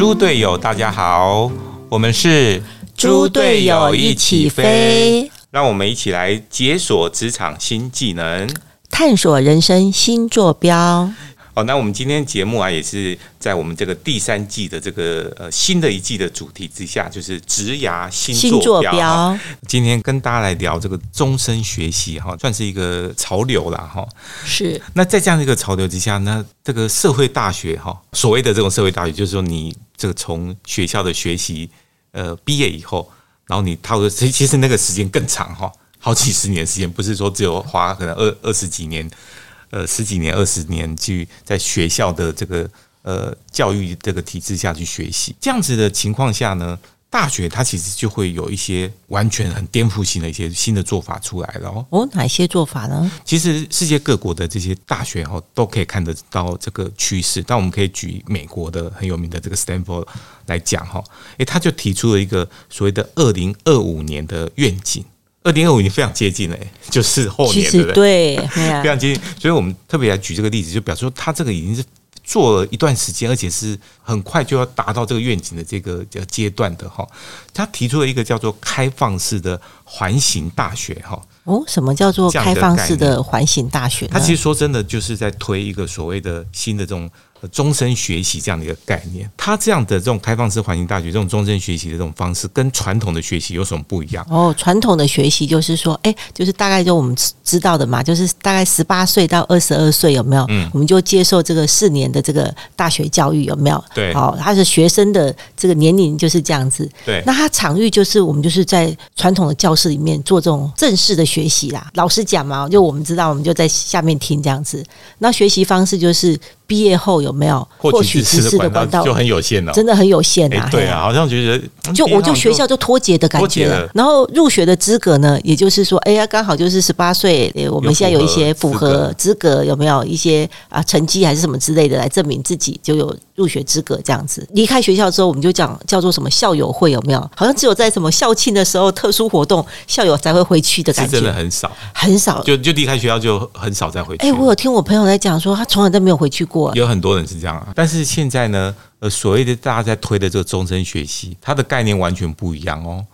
猪队友，大家好，我们是猪队友一起飞，让我们一起来解锁职场新技能，探索人生新坐标。哦，那我们今天节目啊，也是在我们这个第三季的这个呃新的一季的主题之下，就是职涯新坐标。今天跟大家来聊这个终身学习哈，算是一个潮流了哈。是。那在这样的一个潮流之下，那这个社会大学哈，所谓的这种社会大学，就是说你这个从学校的学习呃毕业以后，然后你踏入其其实那个时间更长哈，好几十年时间，不是说只有花可能二二十几年。呃，十几年、二十年去在学校的这个呃教育这个体制下去学习，这样子的情况下呢，大学它其实就会有一些完全很颠覆性的一些新的做法出来了哦。哦，哪些做法呢？其实世界各国的这些大学哈都可以看得到这个趋势，但我们可以举美国的很有名的这个 Stanford 来讲哈，诶，他就提出了一个所谓的二零二五年的愿景。二零二五年非常接近了，就是后年，对不对？对，非常接近。所以我们特别来举这个例子，就表示说，他这个已经是做了一段时间，而且是很快就要达到这个愿景的这个阶段的哈。他提出了一个叫做开放式的环形大学哈。哦，什么叫做开放式的环形大学？他其实说真的，就是在推一个所谓的新的这种。终身学习这样的一个概念，它这样的这种开放式环境大学，这种终身学习的这种方式，跟传统的学习有什么不一样？哦，传统的学习就是说，哎，就是大概就我们知道的嘛，就是大概十八岁到二十二岁有没有？嗯，我们就接受这个四年的这个大学教育有没有？对，好，他是学生的这个年龄就是这样子。对，那他场域就是我们就是在传统的教室里面做这种正式的学习啦。老师讲嘛，就我们知道，我们就在下面听这样子。那学习方式就是。毕业后有没有获取知识的管道就很有限了，真的很有限啊！对啊，好像觉得就我就学校就脱节的感觉了。然后入学的资格呢，也就是说，哎呀，刚好就是十八岁，我们现在有一些符合资格，有没有一些啊成绩还是什么之类的来证明自己就有入学资格这样子。离开学校之后，我们就讲叫做什么校友会有没有？好像只有在什么校庆的时候、特殊活动，校友才会回去的感觉，真的很少，很少。就就离开学校就很少再回去。哎，我有听我朋友在讲说，他从来都没有回去过。有很多人是这样啊，但是现在呢，呃，所谓的大家在推的这个终身学习，它的概念完全不一样哦。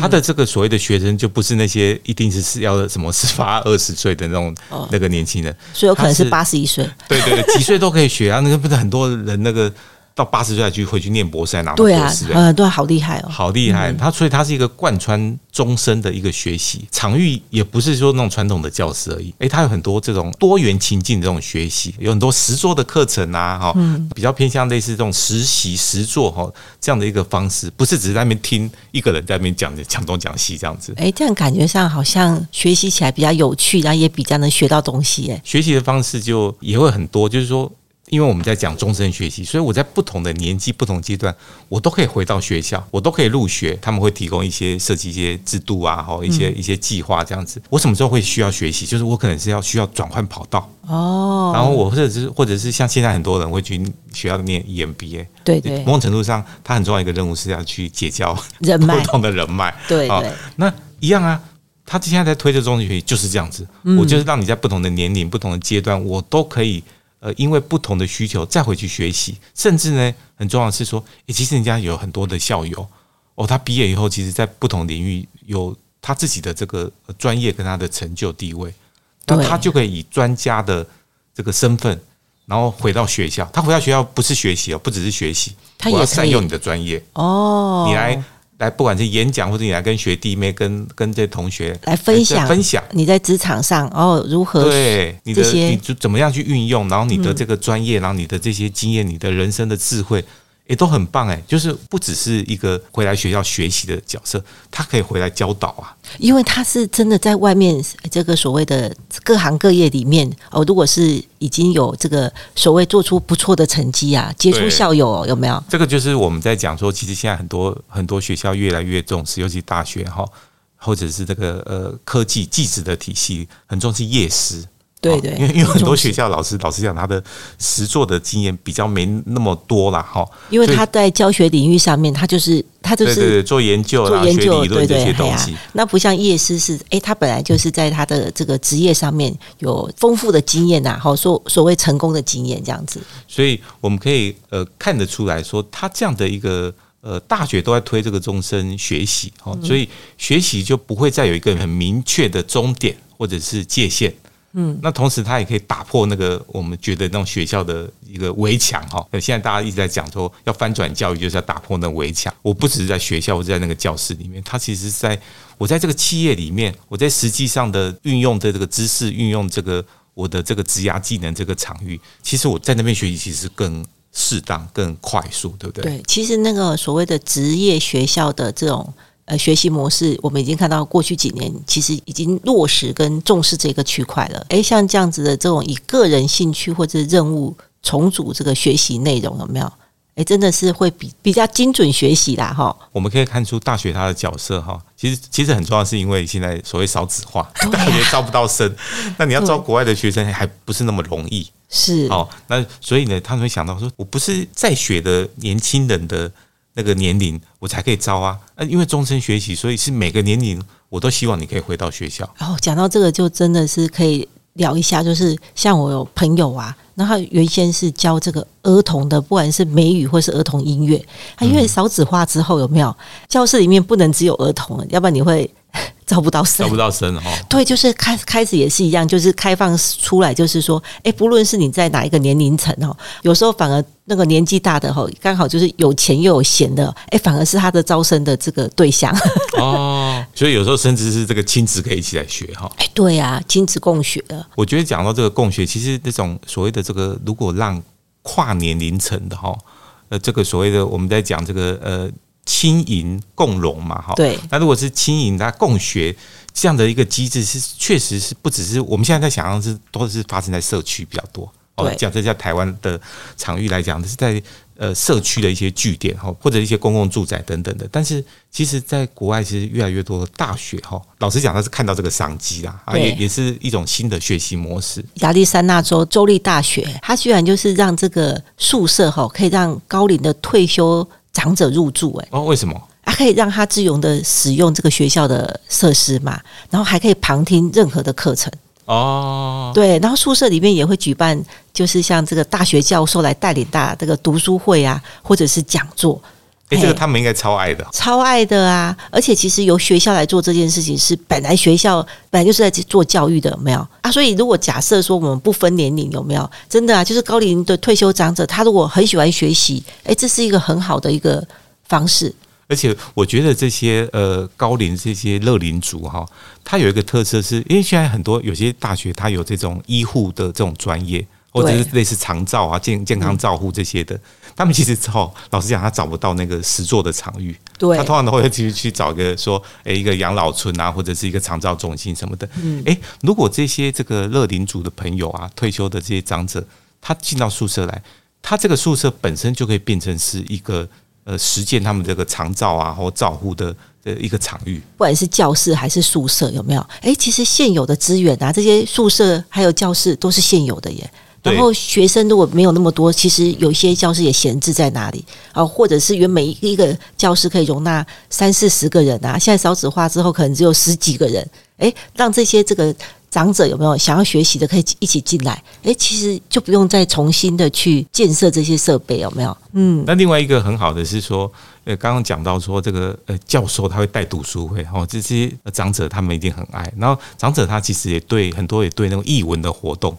他的这个所谓的学生，就不是那些一定是是要什么十八二十岁的那种那个年轻人，所以有可能是八十一岁，对对对，几岁都可以学啊。那个不是很多人那个。到八十岁才去回去念博士，拿博士，呃，对，好厉害哦，好厉害。他所以他是一个贯穿终身的一个学习场域，也不是说那种传统的教室而已。哎，他有很多这种多元情境的这种学习，有很多实作的课程啊，哈，比较偏向类似这种实习实作哈这样的一个方式，不是只是在那边听一个人在那边讲讲东讲西这样子。哎，这样感觉上好像学习起来比较有趣，然后也比较能学到东西。哎，学习的方式就也会很多，就是说。因为我们在讲终身学习，所以我在不同的年纪、不同阶段，我都可以回到学校，我都可以入学。他们会提供一些设计一些制度啊，哈，一些一些计划这样子。我什么时候会需要学习？就是我可能是要需要转换跑道哦。然后我或者是或者是像现在很多人会去学校念 EMBA，对对。某种程度上，他很重要一个任务是要去结交人脉，不同的人脉。对对。那一样啊，他现在在推这终身学习就是这样子。我就是让你在不同的年龄、不同的阶段，我都可以。呃，因为不同的需求再回去学习，甚至呢，很重要的是说，诶，其实人家有很多的校友哦，他毕业以后，其实在不同领域有他自己的这个专业跟他的成就地位，那他就可以以专家的这个身份，然后回到学校。他回到学校不是学习哦，不只是学习，他也要善用你的专业哦，你来。来，不管是演讲或者你来跟学弟妹、跟跟这些同学来分享分享你在职场上哦如何对你的你就怎么样去运用，然后你的这个专业，然后你的这些经验，你的人生的智慧。也都很棒哎，就是不只是一个回来学校学习的角色，他可以回来教导啊。因为他是真的在外面这个所谓的各行各业里面哦，如果是已经有这个所谓做出不错的成绩啊，杰出校友有没有？这个就是我们在讲说，其实现在很多很多学校越来越重视，尤其大学哈，或者是这个呃科技技职的体系很重视夜师。对对，因为因为很多学校老师老师讲他的实作的经验比较没那么多啦，哈。因为他在教学领域上面，他就是他就是做研究、做研究理论这些东西。那不像叶师是，哎，他本来就是在他的这个职业上面有丰富的经验呐，好所所谓成功的经验这样子。所以我们可以呃看得出来说，他这样的一个呃大学都在推这个终身学习，哦，所以学习就不会再有一个很明确的终点或者是界限。嗯，那同时他也可以打破那个我们觉得那种学校的一个围墙哈。那现在大家一直在讲说要翻转教育，就是要打破那围墙。我不只是在学校，我在那个教室里面，他其实在我在这个企业里面，我在实际上的运用的这个知识，运用这个我的这个职涯技能这个场域，其实我在那边学习其实更适当、更快速，对不对？对，其实那个所谓的职业学校的这种。呃，学习模式我们已经看到，过去几年其实已经落实跟重视这个区块了。诶，像这样子的这种以个人兴趣或者任务重组这个学习内容，有没有？诶，真的是会比比较精准学习啦，哈。我们可以看出大学它的角色哈，其实其实很重要，是因为现在所谓少子化，大学招不到生，那你要招国外的学生还不是那么容易。是哦，那所以呢，他们会想到说，我不是在学的年轻人的。那个年龄我才可以招啊，那，因为终身学习，所以是每个年龄我都希望你可以回到学校。然后讲到这个，就真的是可以聊一下，就是像我有朋友啊，然后原先是教这个儿童的，不管是美语或是儿童音乐，他因为少子化之后有没有教室里面不能只有儿童，要不然你会。招不到生，招不到生哈。对，就是开开始也是一样，就是开放出来，就是说，哎，不论是你在哪一个年龄层哦，有时候反而那个年纪大的哈，刚好就是有钱又有闲的，哎，反而是他的招生的这个对象。哦，所以有时候甚至是这个亲子可以一起来学哈。哎，对呀，亲子共学的。我觉得讲到这个共学，其实那种所谓的这个，如果让跨年龄层的哈，呃，这个所谓的我们在讲这个呃。轻盈共融嘛，哈。对。那如果是轻盈它共学这样的一个机制，是确实是不只是我们现在在想象是都是发生在社区比较多。哦，讲这在台湾的场域来讲，是在呃社区的一些据点哈，或者一些公共住宅等等的。但是其实，在国外其实越来越多的大学哈，老实讲，他是看到这个商机啦，啊，也也是一种新的学习模式。亚利桑那州州立大学，它居然就是让这个宿舍哈，可以让高龄的退休。长者入住，哎，哦，为什么？啊，可以让他自由的使用这个学校的设施嘛，然后还可以旁听任何的课程哦。对，然后宿舍里面也会举办，就是像这个大学教授来带领大这个读书会啊，或者是讲座。哎，这个他们应该超爱的，超爱的啊！而且其实由学校来做这件事情，是本来学校本来就是在做教育的，有没有啊？所以如果假设说我们不分年龄，有没有真的啊？就是高龄的退休长者，他如果很喜欢学习，哎，这是一个很好的一个方式。而且我觉得这些呃高龄这些乐龄族哈，他有一个特色，是因为现在很多有些大学他有这种医护的这种专业。或者是类似长照啊、健健康照护这些的，他们其实找老实讲，他找不到那个实作的场域。对，他通常都会去去找一个说，诶，一个养老村啊，或者是一个长照中心什么的。嗯，诶，如果这些这个乐龄组的朋友啊，退休的这些长者，他进到宿舍来，他这个宿舍本身就可以变成是一个呃实践他们这个长照啊或照护的的一个场域。不管是教室还是宿舍，有没有？诶，其实现有的资源啊，这些宿舍还有教室都是现有的耶。然后学生如果没有那么多，其实有些教室也闲置在哪里啊？或者是原每一个教室可以容纳三四十个人啊，现在少子化之后可能只有十几个人。诶，让这些这个长者有没有想要学习的可以一起进来？诶，其实就不用再重新的去建设这些设备，有没有？嗯。那另外一个很好的是说，呃，刚刚讲到说这个呃教授他会带读书会，哦，这些长者他们一定很爱。然后长者他其实也对很多也对那种译文的活动。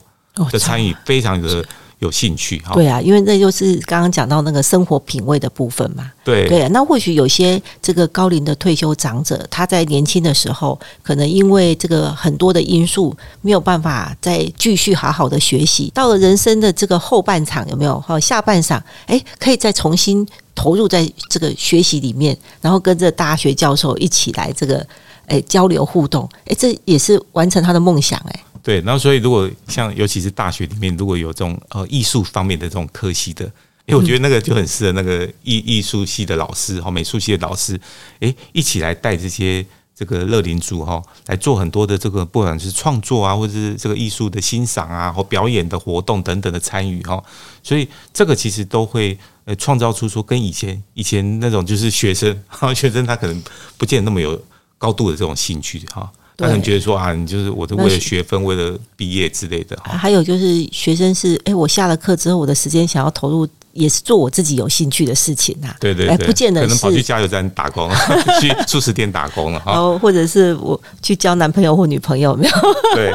的参与非常的有兴趣哈，对啊，因为那就是刚刚讲到那个生活品味的部分嘛，对。对啊，那或许有些这个高龄的退休长者，他在年轻的时候，可能因为这个很多的因素，没有办法再继续好好的学习，到了人生的这个后半场，有没有？哈下半场，哎，可以再重新投入在这个学习里面，然后跟着大学教授一起来这个哎交流互动，哎，这也是完成他的梦想哎。对，然后所以如果像尤其是大学里面如果有这种呃艺术方面的这种科系的，哎，我觉得那个就很适合那个艺艺术系的老师和美术系的老师，哎，一起来带这些这个乐龄组哈来做很多的这个不管是创作啊，或者是这个艺术的欣赏啊，或表演的活动等等的参与哈，所以这个其实都会呃创造出说跟以前以前那种就是学生哈学生他可能不见得那么有高度的这种兴趣哈。他可能觉得说啊，你就是我是为了学分，为了毕业之类的。还有就是学生是，哎，我下了课之后，我的时间想要投入。也是做我自己有兴趣的事情呐，对对对，不见得可能跑去加油站打工，去素食店打工了哈，然后或者是我去交男朋友或女朋友没有？对，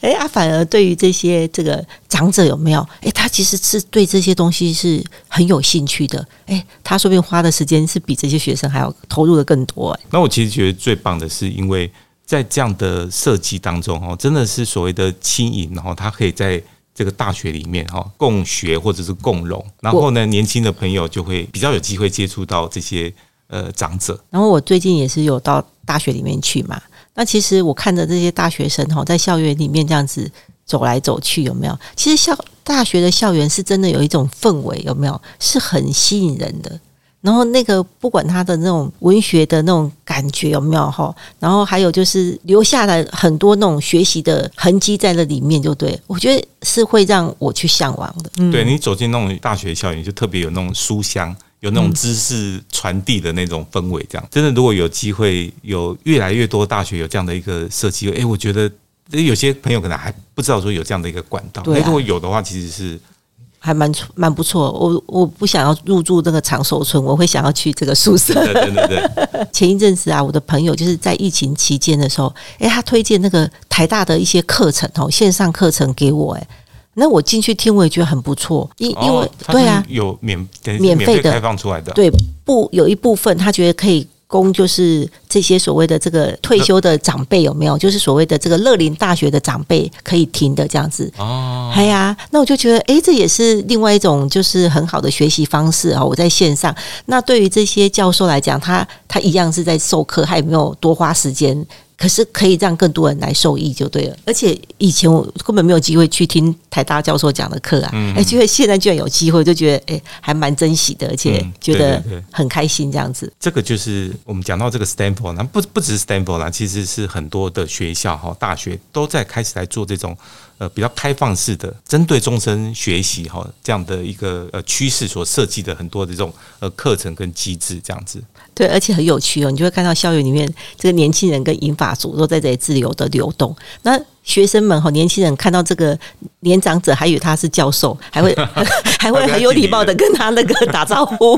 哎啊，反而对于这些这个长者有没有？哎，他其实是对这些东西是很有兴趣的，哎，他说不定花的时间是比这些学生还要投入的更多。哎，那我其实觉得最棒的是，因为在这样的设计当中哦，真的是所谓的轻盈，然后他可以在。这个大学里面哈，共学或者是共融，然后呢，年轻的朋友就会比较有机会接触到这些呃长者。然后我最近也是有到大学里面去嘛，那其实我看着这些大学生哈，在校园里面这样子走来走去，有没有？其实校大学的校园是真的有一种氛围，有没有？是很吸引人的。然后那个不管他的那种文学的那种感觉有没有哈，然后还有就是留下了很多那种学习的痕迹在那里面，就对我觉得是会让我去向往的。对你走进那种大学校园，就特别有那种书香，有那种知识传递的那种氛围。这样真的，如果有机会有越来越多大学有这样的一个设计，哎，我觉得有些朋友可能还不知道说有这样的一个管道。对，如果有的话，其实是。还蛮蛮不错，我我不想要入住这个长寿村，我会想要去这个宿舍。对对对。前一阵子啊，我的朋友就是在疫情期间的时候，哎，他推荐那个台大的一些课程哦，线上课程给我，哎，那我进去听，我也觉得很不错，因因为对啊，有免免费的开放出来的，对，不有一部分他觉得可以。供就是这些所谓的这个退休的长辈有没有？就是所谓的这个乐林大学的长辈可以停的这样子哦。哎呀，那我就觉得，哎，这也是另外一种就是很好的学习方式啊。我在线上，那对于这些教授来讲，他他一样是在授课，他也没有多花时间？可是可以让更多人来受益就对了，而且以前我根本没有机会去听台大教授讲的课啊，哎，觉得现在居然有机会，就觉得哎，还蛮珍惜的，而且觉得很开心这样子。这个就是我们讲到这个 Stanford，那不不只是 Stanford 啦，其实是很多的学校哈，大学都在开始来做这种。呃，比较开放式的，针对终身学习哈这样的一个呃趋势所设计的很多的这种呃课程跟机制这样子。对，而且很有趣哦，你就会看到校园里面这个年轻人跟银发族都在这里自由的流动。那学生们哈年轻人看到这个年长者，还以为他是教授，还会 还会很有礼貌的跟他那个打招呼。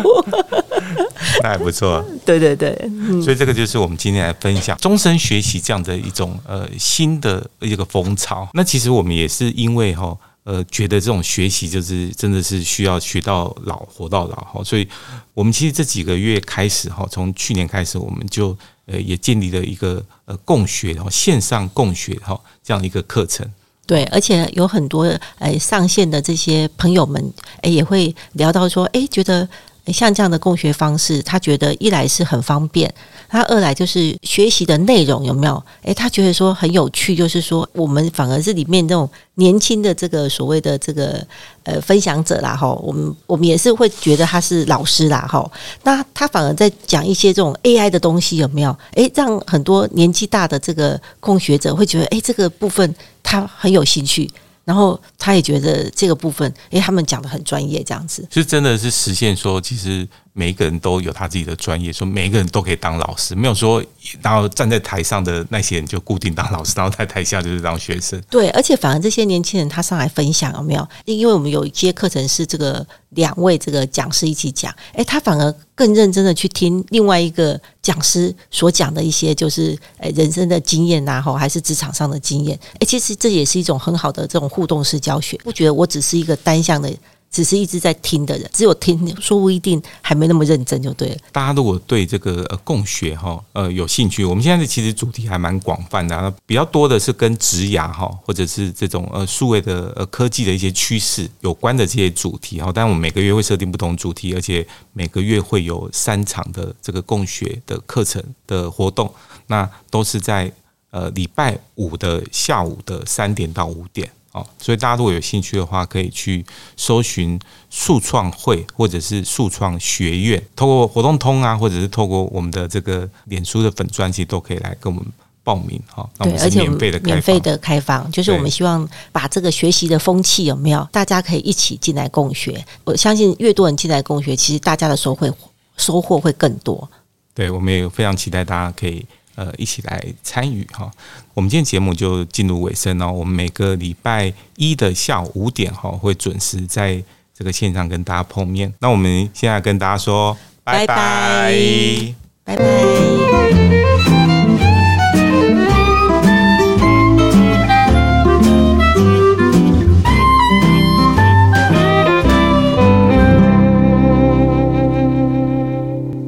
那还不错，对对对，所以这个就是我们今天来分享终身学习这样的一种呃新的一个风潮。那其实我们也是因为哈呃觉得这种学习就是真的是需要学到老活到老哈，所以我们其实这几个月开始哈，从去年开始我们就呃也建立了一个呃共学然后线上共学哈这样一个课程。对，而且有很多呃上线的这些朋友们哎也会聊到说哎觉得。像这样的共学方式，他觉得一来是很方便，他二来就是学习的内容有没有？诶，他觉得说很有趣，就是说我们反而是里面这种年轻的这个所谓的这个呃分享者啦，哈，我们我们也是会觉得他是老师啦，哈，那他反而在讲一些这种 AI 的东西有没有？诶，让很多年纪大的这个共学者会觉得，诶，这个部分他很有兴趣。然后他也觉得这个部分，哎，他们讲的很专业，这样子，就真的是实现说，其实。每一个人都有他自己的专业，说每一个人都可以当老师，没有说然后站在台上的那些人就固定当老师，然后在台下就是当学生。对，而且反而这些年轻人他上来分享有没有？因为我们有一些课程是这个两位这个讲师一起讲，哎，他反而更认真的去听另外一个讲师所讲的一些就是诶人生的经验呐，吼还是职场上的经验。哎，其实这也是一种很好的这种互动式教学，不觉得我只是一个单向的。只是一直在听的人，只有听，说不一定还没那么认真就对了。大家如果对这个呃共学哈呃有兴趣，我们现在其实主题还蛮广泛的，比较多的是跟职涯哈或者是这种呃数位的呃科技的一些趋势有关的这些主题哈。但我们每个月会设定不同主题，而且每个月会有三场的这个共学的课程的活动，那都是在呃礼拜五的下午的三点到五点。哦，所以大家如果有兴趣的话，可以去搜寻数创会或者是数创学院，透过活动通啊，或者是透过我们的这个脸书的粉专，其实都可以来跟我们报名哈。对，而且免费的免费的开放，就是我们希望把这个学习的风气有没有，大家可以一起进来共学。我相信越多人进来共学，其实大家的收获收获会更多。对，我们也非常期待大家可以。呃，一起来参与哈。我们今天节目就进入尾声哦。我们每个礼拜一的下午五点哈，会准时在这个现场跟大家碰面。那我们现在跟大家说，拜拜，拜拜。